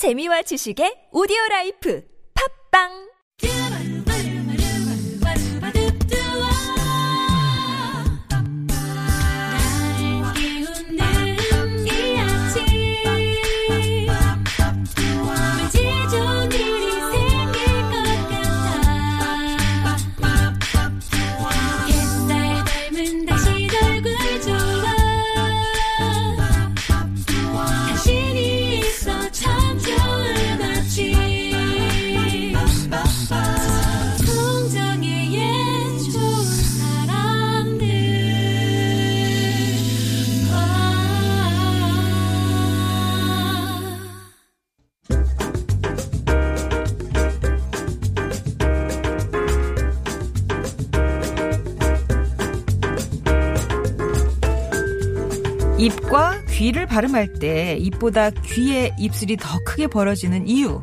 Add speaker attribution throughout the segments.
Speaker 1: 재미와 지식의 오디오 라이프. 팝빵
Speaker 2: 귀를 발음할 때 입보다 귀의 입술이 더 크게 벌어지는 이유.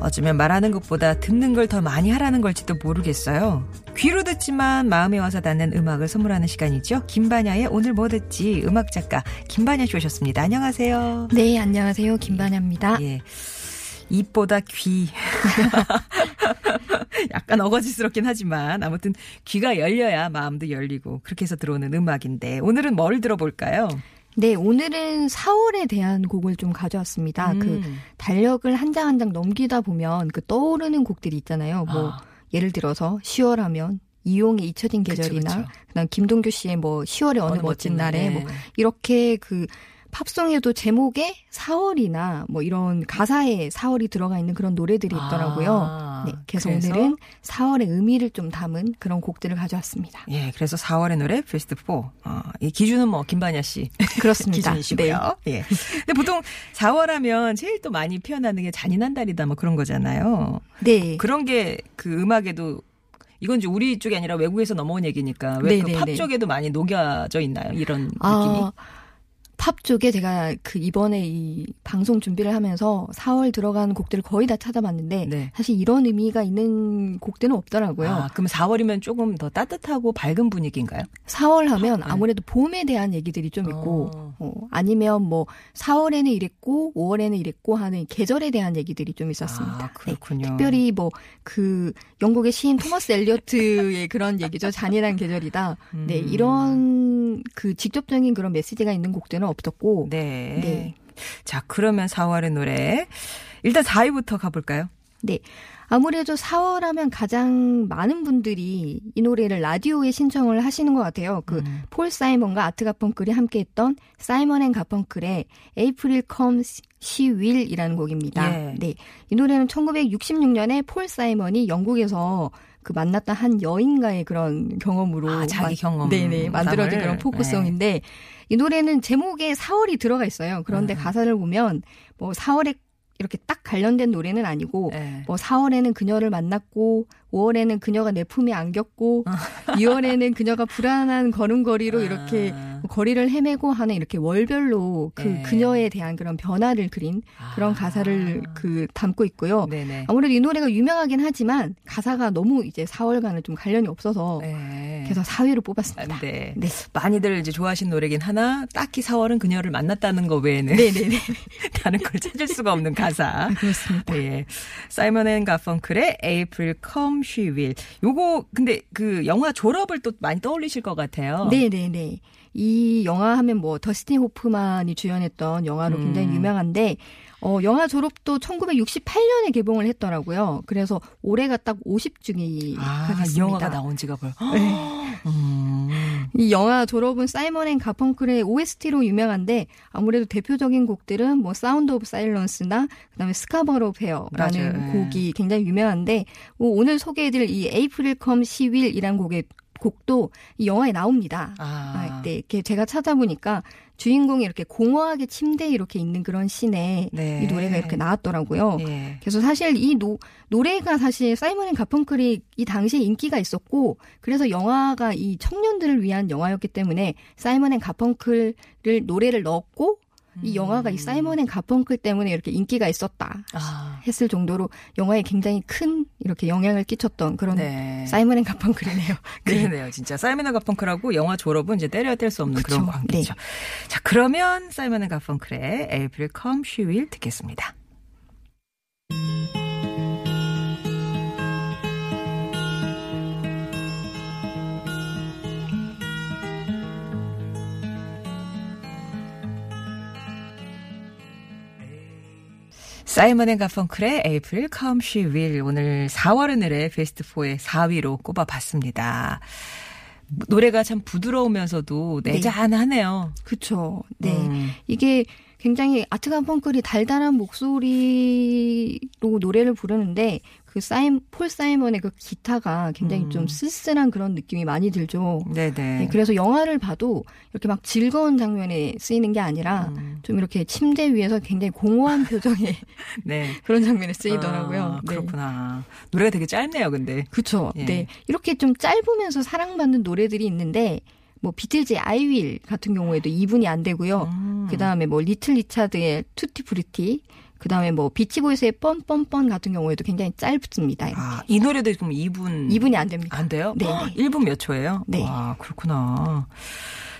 Speaker 2: 어쩌면 말하는 것보다 듣는 걸 더 많이 하라는 걸지도 모르겠어요. 귀로 듣지만 마음에 와서 닿는 음악을 선물하는 시간이죠. 김반야의 오늘 뭐 듣지 음악 작가 김반야 씨 오셨습니다. 안녕하세요.
Speaker 3: 네, 안녕하세요. 김반야입니다.
Speaker 2: 예. 입보다 귀. 약간 어거지스럽긴 하지만 아무튼 귀가 열려야 마음도 열리고 그렇게 해서 들어오는 음악인데 오늘은 뭘 들어볼까요?
Speaker 3: 네, 오늘은 4월에 대한 곡을 좀 가져왔습니다. 그
Speaker 2: 음.
Speaker 3: 달력을 한 장 한 장 넘기다 보면 그 떠오르는 곡들이 있잖아요. 뭐
Speaker 2: 아.
Speaker 3: 예를 들어서 10월 하면 이용의 잊혀진 계절이나
Speaker 2: 그쵸.
Speaker 3: 그다음 김동규 씨의 뭐 10월의 어느, 멋진 날에 뭐 이렇게 그 팝송에도 제목에 4월이나 뭐 이런 가사에 4월이 들어가 있는 그런 노래들이 있더라고요.
Speaker 2: 아,
Speaker 3: 네, 그래서,
Speaker 2: 그래서?
Speaker 3: 오늘은 4월의 의미를 좀 담은 그런 곡들을 가져왔습니다.
Speaker 2: 예, 그래서 4월의 노래 베스트 4. 어, 이 기준은 뭐 김반야 씨
Speaker 3: 그렇습니다.
Speaker 2: 기준이시고요. 예. 근데 보통 4월 하면 제일 또 많이 표현하는 게 잔인한 달이다 뭐 그런 거잖아요.
Speaker 3: 네.
Speaker 2: 그런 게 그 음악에도 이건 이제 우리 쪽이 아니라 외국에서 넘어온 얘기니까 왜 그팝
Speaker 3: 네네네.
Speaker 2: 쪽에도 많이 녹여져 있나요? 이런 느낌이?
Speaker 3: 아, 팝 쪽에 제가 그 이번에 이 방송 준비를 하면서 4월 들어간 곡들을 거의 다 찾아봤는데
Speaker 2: 네.
Speaker 3: 사실 이런 의미가 있는 곡들은 없더라고요.
Speaker 2: 아, 그럼 4월이면 조금 더 따뜻하고 밝은 분위기인가요?
Speaker 3: 4월 하면
Speaker 2: 네.
Speaker 3: 아무래도 봄에 대한 얘기들이 좀 있고
Speaker 2: 어.
Speaker 3: 어, 아니면 뭐 4월에는 이랬고 5월에는 이랬고 하는 계절에 대한 얘기들이 좀 있었습니다.
Speaker 2: 아, 그렇군요.
Speaker 3: 네, 특별히 뭐 그 영국의 시인 토마스 엘리어트의 그런 얘기죠. 잔인한 계절이다. 네,
Speaker 2: 음.
Speaker 3: 이런 그 직접적인 그런 메시지가 있는 곡들은 없었고
Speaker 2: 네.
Speaker 3: 네.
Speaker 2: 자, 그러면 4월의 노래. 일단 4위부터 가볼까요?
Speaker 3: 네. 아무래도 4월 하면 가장 많은 분들이 이 노래를 라디오에 신청을 하시는 것 같아요. 그
Speaker 2: 음.
Speaker 3: 폴 사이먼과 아트 가펑클이 함께 했던 사이먼 앤 가펑클의 April Come She Will이라는 곡입니다.
Speaker 2: 예.
Speaker 3: 네. 이 노래는 1966년에 폴 사이먼이 영국에서 그 만났던 한 여인과의 그런 경험으로
Speaker 2: 아, 자기 경험.
Speaker 3: 네네 만들어진
Speaker 2: 상을.
Speaker 3: 그런 포크송인데 이 노래는 제목에 4월이 들어가 있어요. 그런데
Speaker 2: 아.
Speaker 3: 가사를 보면 뭐 4월에 이렇게 딱 관련된 노래는 아니고
Speaker 2: 네.
Speaker 3: 뭐 4월에는 그녀를 만났고 5월에는 그녀가 내 품에 안겼고
Speaker 2: 아.
Speaker 3: 6월에는 그녀가 불안한 걸음걸이로 이렇게
Speaker 2: 아.
Speaker 3: 거리를 헤매고 하는 이렇게 월별로 그
Speaker 2: 네.
Speaker 3: 그녀에 대한 그런 변화를 그린 그런
Speaker 2: 아.
Speaker 3: 가사를 그 담고 있고요.
Speaker 2: 네네.
Speaker 3: 아무래도 이 노래가 유명하긴 하지만 가사가 너무 이제 4월과는 좀 관련이 없어서
Speaker 2: 네.
Speaker 3: 그래서 4위로 뽑았습니다.
Speaker 2: 네.
Speaker 3: 네.
Speaker 2: 많이들 이제 좋아하시는 노래긴 하나 딱히 4월은 그녀를 만났다는 거 외에는
Speaker 3: 네네네.
Speaker 2: 다른 걸 찾을 수가 없는 가사.
Speaker 3: 그렇습니다.
Speaker 2: 예. 사이먼 앤 가펑클의 April Come Will. 요거 근데 그 영화 졸업을 또 많이 떠올리실 것 같아요.
Speaker 3: 네네네. 이 영화 하면 뭐 더스틴 호프만이 주연했던 영화로
Speaker 2: 음.
Speaker 3: 굉장히 유명한데 어 영화 졸업도 1968년에 개봉을 했더라고요. 그래서 올해가 딱 50주기가
Speaker 2: 아. 이 영화가 나온 지가 벌.
Speaker 3: 네.
Speaker 2: 음.
Speaker 3: 이 영화 졸업은 사이먼 앤 가펑클의 OST로 유명한데 아무래도 대표적인 곡들은 뭐 Sound of Silence나 그다음에 Scarborough Fair라는
Speaker 2: 맞아요. 네.
Speaker 3: 곡이 굉장히 유명한데 뭐 오늘 소개해드릴 이 April Come She Will이라는 곡의 곡도 이 영화에 나옵니다.
Speaker 2: 아.
Speaker 3: 아, 네, 이렇게 제가 찾아보니까 주인공이 이렇게 공허하게 침대에 이렇게 있는 그런 씬에
Speaker 2: 네.
Speaker 3: 이 노래가 이렇게 나왔더라고요.
Speaker 2: 예.
Speaker 3: 그래서 사실 이 노, 노래가 사실 사이먼 앤 가펑클이 이 당시에 인기가 있었고 그래서 영화가 이 청년들을 위한 영화였기 때문에 사이먼 앤 가펑클을 노래를 넣었고 이 영화가 이 사이먼 앤 가펑클 때문에 이렇게 인기가 있었다
Speaker 2: 아.
Speaker 3: 했을 정도로 영화에 굉장히 큰 이렇게 영향을 끼쳤던 그런
Speaker 2: 네.
Speaker 3: 사이먼 앤 가펑클이네요.
Speaker 2: 그러네요, 진짜. 사이먼 앤 가펑클하고 영화 졸업은 이제 때려야 뗄 수 없는
Speaker 3: 그쵸.
Speaker 2: 그런 관계죠. 자, 그러면 사이먼 앤 가펑클의 April Come She Will 듣겠습니다. 사이먼 앤 가펑클의 April Come She Will 오늘 4월의 노래 베스트 4의 4위로 꼽아봤습니다. 노래가 참 부드러우면서도
Speaker 3: 네.
Speaker 2: 내잔하네요.
Speaker 3: 그쵸. 네.
Speaker 2: 음.
Speaker 3: 이게 굉장히 아트간 펑클이 달달한 목소리로 노래를 부르는데 그 사임 폴 사이먼의 그 기타가 굉장히
Speaker 2: 음.
Speaker 3: 좀 쓸쓸한 그런 느낌이 많이 들죠.
Speaker 2: 네네.
Speaker 3: 네, 그래서 영화를 봐도 이렇게 막 즐거운 장면에 쓰이는 게 아니라
Speaker 2: 음.
Speaker 3: 좀 이렇게 침대 위에서 굉장히 공허한 표정의
Speaker 2: 네.
Speaker 3: 그런 장면에 쓰이더라고요.
Speaker 2: 아,
Speaker 3: 네.
Speaker 2: 그렇구나. 노래가 되게 짧네요, 근데.
Speaker 3: 그쵸.
Speaker 2: 예.
Speaker 3: 네. 이렇게 좀 짧으면서 사랑받는 노래들이 있는데, 뭐, 비틀즈의 I Will 같은 경우에도 2분이 안 되고요.
Speaker 2: 음.
Speaker 3: 그 다음에 뭐, 리틀 리차드의 Tutti Frutti, 그 다음에 뭐, 비치보이스의 Fun Fun Fun 같은 경우에도 굉장히 짧습니다. 이렇게.
Speaker 2: 아, 이 노래도 그럼 2분.
Speaker 3: 2분이 안 됩니다.
Speaker 2: 안 돼요?
Speaker 3: 네,
Speaker 2: 헉,
Speaker 3: 네.
Speaker 2: 1분 몇 초예요?
Speaker 3: 네.
Speaker 2: 와, 그렇구나.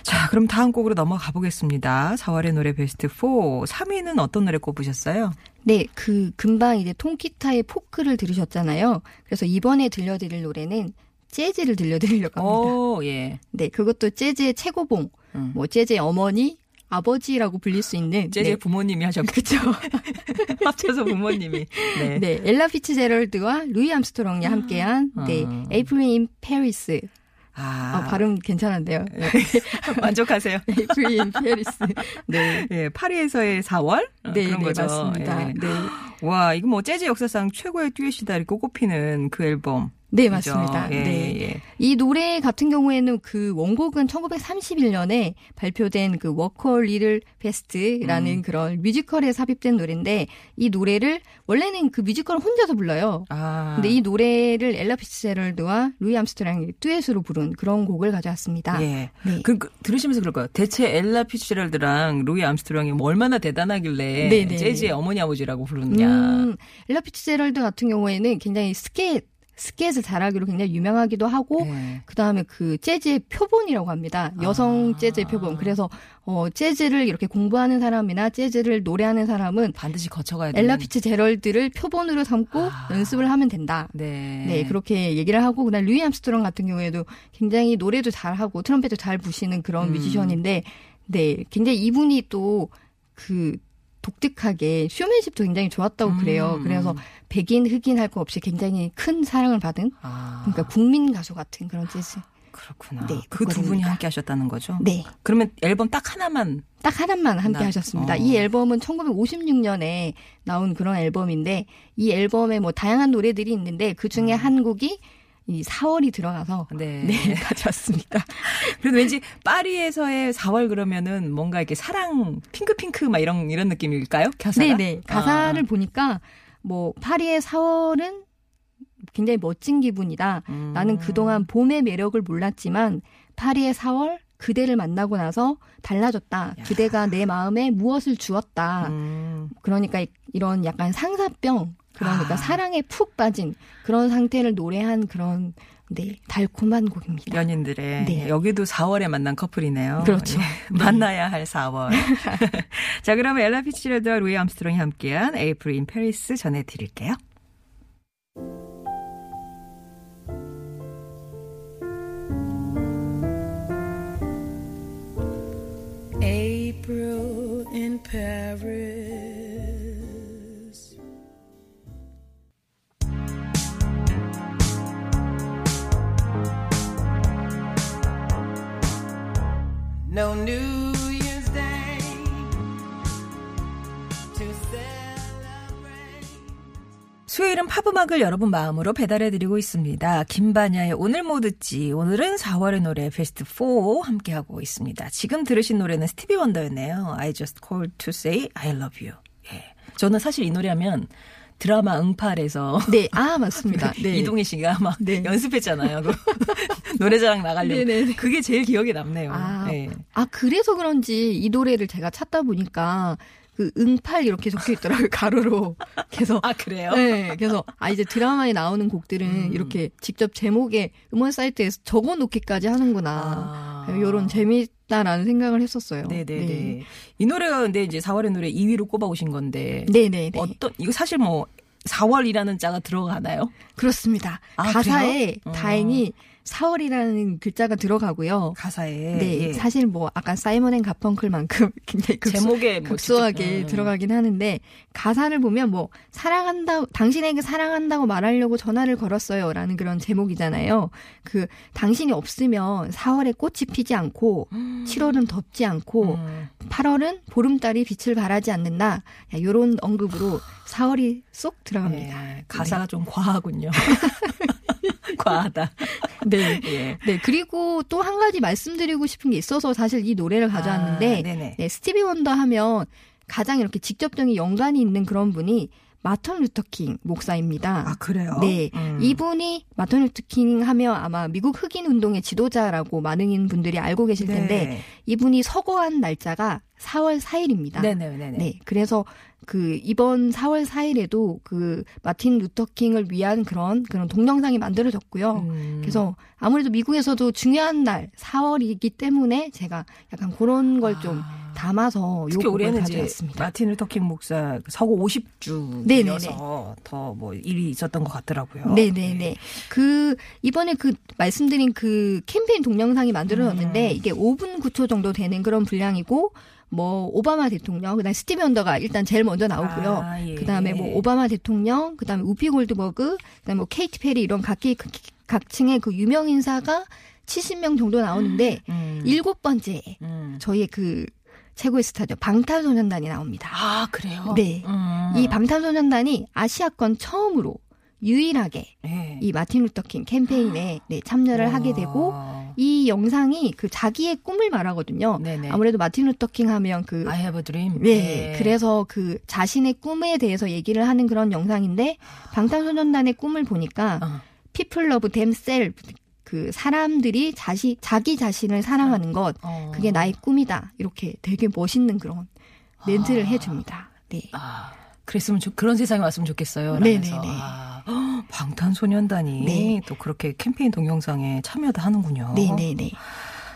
Speaker 2: 자, 그럼 다음 곡으로 넘어가 보겠습니다. 4월의 노래 베스트 4. 3위는 어떤 노래 꼽으셨어요?
Speaker 3: 네, 그, 금방 이제 통기타의 포크를 들으셨잖아요. 그래서 이번에 들려드릴 노래는 재즈를 들려드리려고 합니다.
Speaker 2: 오, 예.
Speaker 3: 네, 그것도 재즈의 최고봉,
Speaker 2: 음.
Speaker 3: 뭐, 재즈의 어머니, 아버지라고 불릴 수 있는.
Speaker 2: 재즈
Speaker 3: 네.
Speaker 2: 부모님이 하셨겠죠. 합쳐서 부모님이. 네.
Speaker 3: 네, 엘라 피츠제럴드와 루이 암스트롱이 함께한 네,
Speaker 2: 아.
Speaker 3: April in Paris.
Speaker 2: 아,
Speaker 3: 아, 발음 괜찮은데요. 네.
Speaker 2: 만족하세요.
Speaker 3: April in Paris. 네.
Speaker 2: 예, 파리에서의 4월? 어,
Speaker 3: 네,
Speaker 2: 그런
Speaker 3: 네,
Speaker 2: 거죠.
Speaker 3: 맞습니다.
Speaker 2: 예.
Speaker 3: 네.
Speaker 2: 와, 이거 뭐 재즈 역사상 최고의 듀엣이다 이렇게 꼽히는 그 앨범.
Speaker 3: 네,
Speaker 2: 그죠?
Speaker 3: 맞습니다.
Speaker 2: 예,
Speaker 3: 네.
Speaker 2: 예.
Speaker 3: 이 노래 같은 경우에는 그 원곡은 1931년에 발표된 그 Walk a Little Faster라는
Speaker 2: 음.
Speaker 3: 그런 뮤지컬에 삽입된 노래인데 이 노래를 원래는 그 뮤지컬 혼자서 불러요.
Speaker 2: 아.
Speaker 3: 근데 이 노래를 엘라 피츠제럴드와 루이 암스트롱이 듀엣으로 부른 그런 곡을 가져왔습니다.
Speaker 2: 예.
Speaker 3: 네.
Speaker 2: 그, 그, 들으시면서 그럴 거예요. 대체 엘라 피츠제럴드랑 루이 암스트롱이 뭐 얼마나 대단하길래
Speaker 3: 네, 네.
Speaker 2: 재즈의 어머니 아버지라고 부르느냐.
Speaker 3: 음, 엘라 피츠제럴드 같은 경우에는 굉장히 스캣, 스캣을 잘하기로 굉장히 유명하기도 하고,
Speaker 2: 예.
Speaker 3: 그 다음에 그 재즈의 표본이라고 합니다. 여성
Speaker 2: 아.
Speaker 3: 재즈의 표본. 그래서, 어, 재즈를 이렇게 공부하는 사람이나 재즈를 노래하는 사람은
Speaker 2: 반드시 거쳐가야 되는.
Speaker 3: 엘라 피츠제럴드를 표본으로 삼고
Speaker 2: 아.
Speaker 3: 연습을 하면 된다.
Speaker 2: 네.
Speaker 3: 네, 그렇게 얘기를 하고, 그다음 루이 암스트롱 같은 경우에도 굉장히 노래도 잘하고 트럼펫도 잘 부시는 그런
Speaker 2: 음.
Speaker 3: 뮤지션인데, 네, 굉장히 이분이 또그 독특하게 쇼맨십도 굉장히 좋았다고 그래요.
Speaker 2: 음.
Speaker 3: 그래서 백인, 흑인 할 거 없이 굉장히 큰 사랑을 받은,
Speaker 2: 아,
Speaker 3: 그러니까 국민 가수 같은 그런 재즈.
Speaker 2: 그렇구나.
Speaker 3: 네,
Speaker 2: 그두 분이. 함께 하셨다는 거죠?
Speaker 3: 네.
Speaker 2: 그러면 앨범 딱 하나만.
Speaker 3: 딱 하나만 함께
Speaker 2: 나-
Speaker 3: 하셨습니다.
Speaker 2: 어.
Speaker 3: 이 앨범은 1956년에 나온 그런 앨범인데 이 앨범에 뭐 다양한 노래들이 있는데 그 중에 한 곡이 이 4월이 들어가서
Speaker 2: 음. 네.
Speaker 3: 네, 가져왔습니다.
Speaker 2: 그래도 왠지 파리에서의 4월 그러면은 뭔가 이렇게 사랑 핑크핑크 막 이런 이런 느낌일까요? 가사가?
Speaker 3: 네네. 가사를 보니까 뭐 파리의 4월은 굉장히 멋진 기분이다.
Speaker 2: 음.
Speaker 3: 나는 그동안 봄의 매력을 몰랐지만 파리의 4월 그대를 만나고 나서 달라졌다.
Speaker 2: 야.
Speaker 3: 그대가 내 마음에 무엇을 주었다.
Speaker 2: 음.
Speaker 3: 그러니까 이- 이런 약간 상사병 그러니까
Speaker 2: 아.
Speaker 3: 사랑에 푹 빠진 그런 상태를 노래한 그런 네 달콤한 곡입니다.
Speaker 2: 연인들의
Speaker 3: 네.
Speaker 2: 여기도 4월에 만난 커플이네요.
Speaker 3: 그렇죠.
Speaker 2: 예. 만나야 할 4월. 자, 그러면 엘라 피츠제럴드와 루이 암스트롱이 함께한 April in Paris 전해 드릴게요.
Speaker 4: April in Paris.
Speaker 2: 수요일은 팝음악을 여러분 마음으로 배달해드리고 있습니다. 김반야의 오늘 뭐 듣지. 오늘은 4월의 노래 베스트 4 함께하고 있습니다. 지금 들으신 노래는 스티비 원더였네요. I just called to say I love you. 예. 저는 사실 이 노래하면 드라마 응팔에서
Speaker 3: 네, 아 맞습니다. 네.
Speaker 2: 이동희 씨가 막
Speaker 3: 네.
Speaker 2: 연습했잖아요. 그 노래자랑 나가려고.
Speaker 3: 네네네.
Speaker 2: 그게 제일 기억에 남네요.
Speaker 3: 아,
Speaker 2: 예.
Speaker 3: 아 그래서 그런지 이 노래를 제가 찾다 보니까 그 응팔 이렇게 적혀 있더라고요 가로로. 그래서
Speaker 2: 아, 그래요?
Speaker 3: 네, 그래서 아 이제 드라마에 나오는 곡들은
Speaker 2: 음.
Speaker 3: 이렇게 직접 제목에 음원 사이트에서 적어놓기까지 하는구나.
Speaker 2: 아.
Speaker 3: 이런 재밌다라는 생각을 했었어요.
Speaker 2: 네네네.
Speaker 3: 네.
Speaker 2: 이 노래가 근데 이제 4월의 노래 2위로 꼽아오신 건데.
Speaker 3: 네네네.
Speaker 2: 어떤, 이거 사실 뭐 4월이라는 자가 들어가나요?
Speaker 3: 그렇습니다.
Speaker 2: 아,
Speaker 3: 가사에
Speaker 2: 그래요? 어.
Speaker 3: 다행히 4월이라는 글자가 들어가고고요.
Speaker 2: 가사에
Speaker 3: 네,
Speaker 2: 예.
Speaker 3: 사실 뭐 아까 사이먼 앤 가펑클만큼 굉장히 극소,
Speaker 2: 제목에 뭐
Speaker 3: 극소하게
Speaker 2: 직접- 음.
Speaker 3: 들어가긴 하는데 가사를 보면 뭐 사랑한다 당신에게 사랑한다고 말하려고 전화를 걸었어요라는 그런 제목이잖아요. 그 당신이 없으면 4월에 꽃이 피지 않고 7월은 덥지 않고
Speaker 2: 음.
Speaker 3: 8월은 보름달이 빛을 발하지 않는다. 이런 언급으로 4월이 쏙 들어갑니다.
Speaker 2: 예, 가사가 좀 과하군요. 과하다.
Speaker 3: 네.
Speaker 2: 예.
Speaker 3: 네, 그리고 또 한 가지 말씀드리고 싶은 게 있어서 사실 이 노래를 가져왔는데
Speaker 2: 아. 네,
Speaker 3: 스티비 원더 하면 가장 이렇게 직접적인 연관이 있는 그런 분이 마틴 루터킹 목사입니다.
Speaker 2: 아 그래요?
Speaker 3: 네.
Speaker 2: 음.
Speaker 3: 이분이 마틴 루터킹 하면 아마 미국 흑인 운동의 지도자라고 많은 분들이 알고 계실 텐데
Speaker 2: 네.
Speaker 3: 이분이 서거한 날짜가 4월 4일입니다.
Speaker 2: 네네네네.
Speaker 3: 네. 그래서 그 이번 4월 4일에도 그 마틴 루터킹을 위한 그런 그런 동영상이 만들어졌고요.
Speaker 2: 음.
Speaker 3: 그래서 아무래도 미국에서도 중요한 날 4월이기 때문에 제가 약간 그런 걸 좀
Speaker 2: 아.
Speaker 3: 담아서 요
Speaker 2: 특히 올해는
Speaker 3: 가져왔습니다.
Speaker 2: 마틴 루터킹 목사 서거
Speaker 3: 네네네.
Speaker 2: 50주기여서 더 뭐 일이 있었던 것 같더라고요.
Speaker 3: 네네 네. 그, 이번에 그 말씀드린 그 캠페인 동영상이 만들어졌는데
Speaker 2: 음.
Speaker 3: 이게 5분 9초 정도 되는 그런 분량이고 뭐 오바마 대통령, 그다음에 스티비 원더가 일단 제일 먼저 나오고요.
Speaker 2: 아, 예.
Speaker 3: 그다음에 뭐 오바마 대통령, 그다음에 우피 골드버그, 그다음에 뭐 케이티 페리 이런 각기 각- 각층의 그 유명 인사가 70명 정도 나오는데
Speaker 2: 음.
Speaker 3: 일곱 번째
Speaker 2: 음.
Speaker 3: 저희의 그 최고의 스타죠. 방탄소년단이 나옵니다.
Speaker 2: 아 그래요?
Speaker 3: 네.
Speaker 2: 음.
Speaker 3: 이 방탄소년단이 아시아권 처음으로 유일하게
Speaker 2: 예.
Speaker 3: 이 마틴 루터킹 캠페인에 네, 참여를 하게 되고
Speaker 2: 와.
Speaker 3: 이 영상이 그 자기의 꿈을 말하거든요.
Speaker 2: 네네.
Speaker 3: 아무래도 마틴 루터킹 하면 그
Speaker 2: I have a dream.
Speaker 3: 네, 그래서 그 자신의 꿈에 대해서 얘기를 하는 그런 영상인데 방탄소년단의 꿈을 보니까
Speaker 2: 어.
Speaker 3: people love themselves 그 사람들이 자시 자기 자신을 사랑하는 것
Speaker 2: 어.
Speaker 3: 그게 나의 꿈이다 이렇게 되게 멋있는 그런 멘트를
Speaker 2: 아.
Speaker 3: 해줍니다. 네.
Speaker 2: 아, 그랬으면 좋- 그런 세상이 왔으면 좋겠어요.
Speaker 3: 네네네.
Speaker 2: 아, 헉, 방탄소년단이
Speaker 3: 네.
Speaker 2: 또 그렇게 캠페인 동영상에 참여도 하는군요.
Speaker 3: 네네네.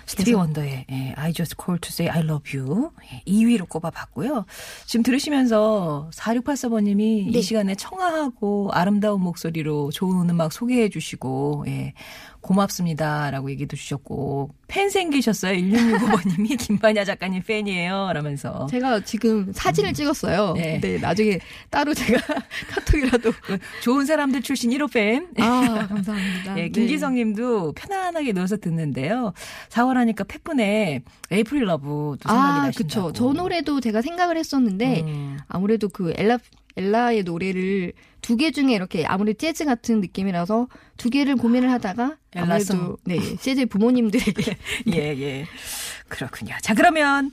Speaker 2: 스티비
Speaker 3: 그래서-
Speaker 2: 원더의 예, I Just Called to Say I Love You 예, 2위로 꼽아봤고요. 지금 들으시면서 4684번님이
Speaker 3: 네.
Speaker 2: 이 시간에 청아하고 아름다운 목소리로 좋은 음악 소개해 주시고 예, 고맙습니다라고 얘기도 주셨고 팬 생기셨어요. 1665번님이 김반야 작가님 팬이에요. 라면서
Speaker 3: 제가 지금 사진을 찍었어요.
Speaker 2: 네.
Speaker 3: 네. 나중에 따로 제가 카톡이라도.
Speaker 2: 그 좋은 사람들 출신 1호 팬
Speaker 3: 아, 감사합니다.
Speaker 2: 예, 김기성 님도 편안하게 누워서 듣는데요. 4월 하니까 팩분의 에이프릴 러브도 생각이
Speaker 3: 아,
Speaker 2: 나신다고.
Speaker 3: 그쵸. 저 노래도 제가 생각을 했었는데,
Speaker 2: 음.
Speaker 3: 아무래도 그 엘라, 엘라의 노래를 두 개 중에 이렇게 아무래도 재즈 같은 느낌이라서 두 개를 고민을 하다가. 아무래도 네, 재즈 부모님들에게
Speaker 2: 예, 예. 그렇군요. 자, 그러면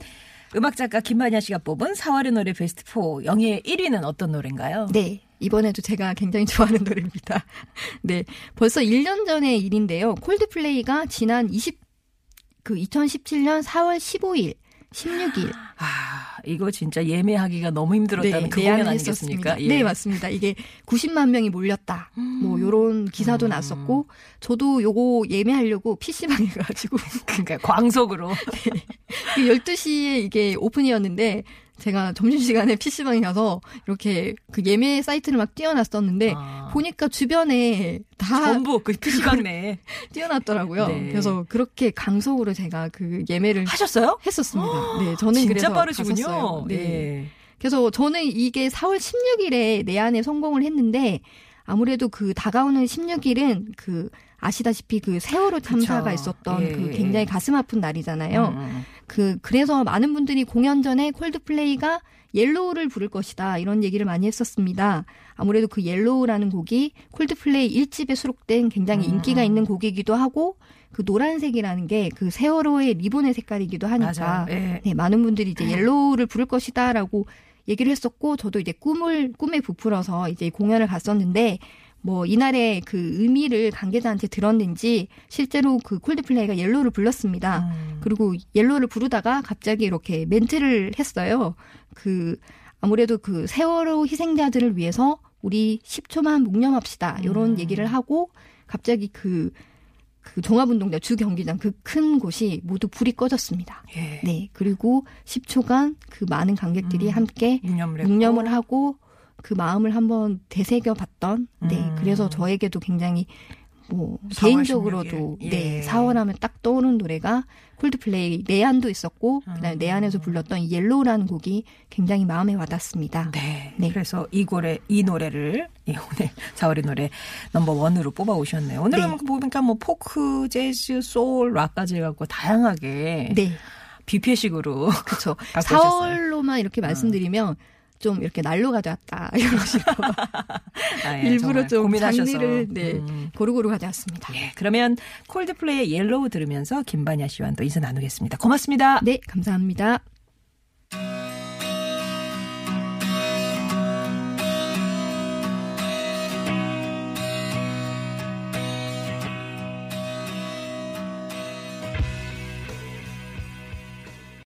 Speaker 2: 음악 작가 김만야 씨가 뽑은 4월의 노래 베스트 4 영예 1위는 어떤 노래인가요?
Speaker 3: 네. 이번에도 제가 굉장히 좋아하는 노래입니다. 네. 벌써 1년 전의 일인데요. 콜드플레이가 지난 20, 그 2017년 4월 15일, 16일.
Speaker 2: 아, 이거 진짜 예매하기가 너무 힘들었다는 그 공연 아니겠습니까?
Speaker 3: 했었습니다. 네, 맞습니다. 이게 90만 명이 몰렸다. 뭐 요런 기사도
Speaker 2: 음.
Speaker 3: 났었고 저도 요거 예매하려고 PC방에 가지고
Speaker 2: 그러니까 광속으로.
Speaker 3: 12시에 이게 오픈이었는데 제가 점심시간에 PC방에 가서 이렇게 그 예매 사이트를 막 띄워놨었는데
Speaker 2: 아.
Speaker 3: 보니까 주변에 다
Speaker 2: 전부 그 PC방 내에
Speaker 3: 띄워놨더라고요.
Speaker 2: 네.
Speaker 3: 그래서 그렇게 강속으로 제가 그 예매를
Speaker 2: 하셨어요?
Speaker 3: 했었습니다. 네, 저는
Speaker 2: 진짜
Speaker 3: 그래서
Speaker 2: 빠르시군요.
Speaker 3: 갔었어요. 네.
Speaker 2: 예.
Speaker 3: 그래서 저는 이게 4월 16일에 내한에 성공을 했는데 아무래도 그 다가오는 16일은 그 아시다시피 그 세월호 참사가
Speaker 2: 그쵸.
Speaker 3: 있었던
Speaker 2: 예.
Speaker 3: 그 굉장히 가슴 아픈 날이잖아요.
Speaker 2: 음.
Speaker 3: 그 그래서 많은 분들이 공연 전에 콜드플레이가 Yellow를 부를 것이다 이런 얘기를 많이 했었습니다. 아무래도 그 Yellow라는 곡이 콜드플레이 1집에 수록된 굉장히
Speaker 2: 음.
Speaker 3: 인기가 있는 곡이기도 하고 그 노란색이라는 게 그 세월호의 리본의 색깔이기도 하니까.
Speaker 2: 예.
Speaker 3: 네, 많은 분들이 이제 Yellow를 부를 것이다라고 얘기를 했었고 저도 이제 꿈을 꿈에 부풀어서 이제 공연을 갔었는데 뭐 이날의 그 의미를 관계자한테 들었는지 실제로 그 콜드플레이가 Yellow를 불렀습니다.
Speaker 2: 음.
Speaker 3: 그리고 Yellow를 부르다가 갑자기 이렇게 멘트를 했어요. 그 아무래도 그 세월호 희생자들을 위해서 우리 10초만 묵념합시다. 이런
Speaker 2: 음.
Speaker 3: 얘기를 하고 갑자기 그, 그 종합운동장 주 경기장 그 큰 곳이 모두 불이 꺼졌습니다.
Speaker 2: 예.
Speaker 3: 네. 그리고 10초간 그 많은 관객들이
Speaker 2: 음.
Speaker 3: 함께
Speaker 2: 묵념을.
Speaker 3: 묵념을 하고 그 마음을 한번 되새겨 봤던 네.
Speaker 2: 음.
Speaker 3: 그래서 저에게도 굉장히 뭐
Speaker 2: 4월
Speaker 3: 개인적으로도
Speaker 2: 16일.
Speaker 3: 네
Speaker 2: 예.
Speaker 3: 4월 하면 딱 떠오르는 노래가 콜드플레이 내한도 있었고
Speaker 2: 아.
Speaker 3: 그다음에 내한에서 불렀던 이 Yellow라는 곡이 굉장히 마음에 와닿습니다.
Speaker 2: 네.
Speaker 3: 네.
Speaker 2: 그래서 이 노래, 이 노래를, 예, 오늘 4월의 노래 넘버 원으로 뽑아 오셨네요. 오늘은 보니까 뭐 포크, 재즈, 소울, 락까지 해갖고 다양하게
Speaker 3: 네.
Speaker 2: 뷔페식으로.
Speaker 3: 그렇죠.
Speaker 2: 갖고 오셨어요.
Speaker 3: 4월로만 이렇게 말씀드리면 좀 이렇게 날로 가져왔다 이러시고
Speaker 2: 아, 예,
Speaker 3: 일부러 좀
Speaker 2: 고민하셔서.
Speaker 3: 장르를 네,
Speaker 2: 음.
Speaker 3: 고루고루 가져왔습니다.
Speaker 2: 예, 그러면 콜드플레이의 Yellow 들으면서 김반야 씨와 또 인사 나누겠습니다. 고맙습니다.
Speaker 3: 네, 감사합니다.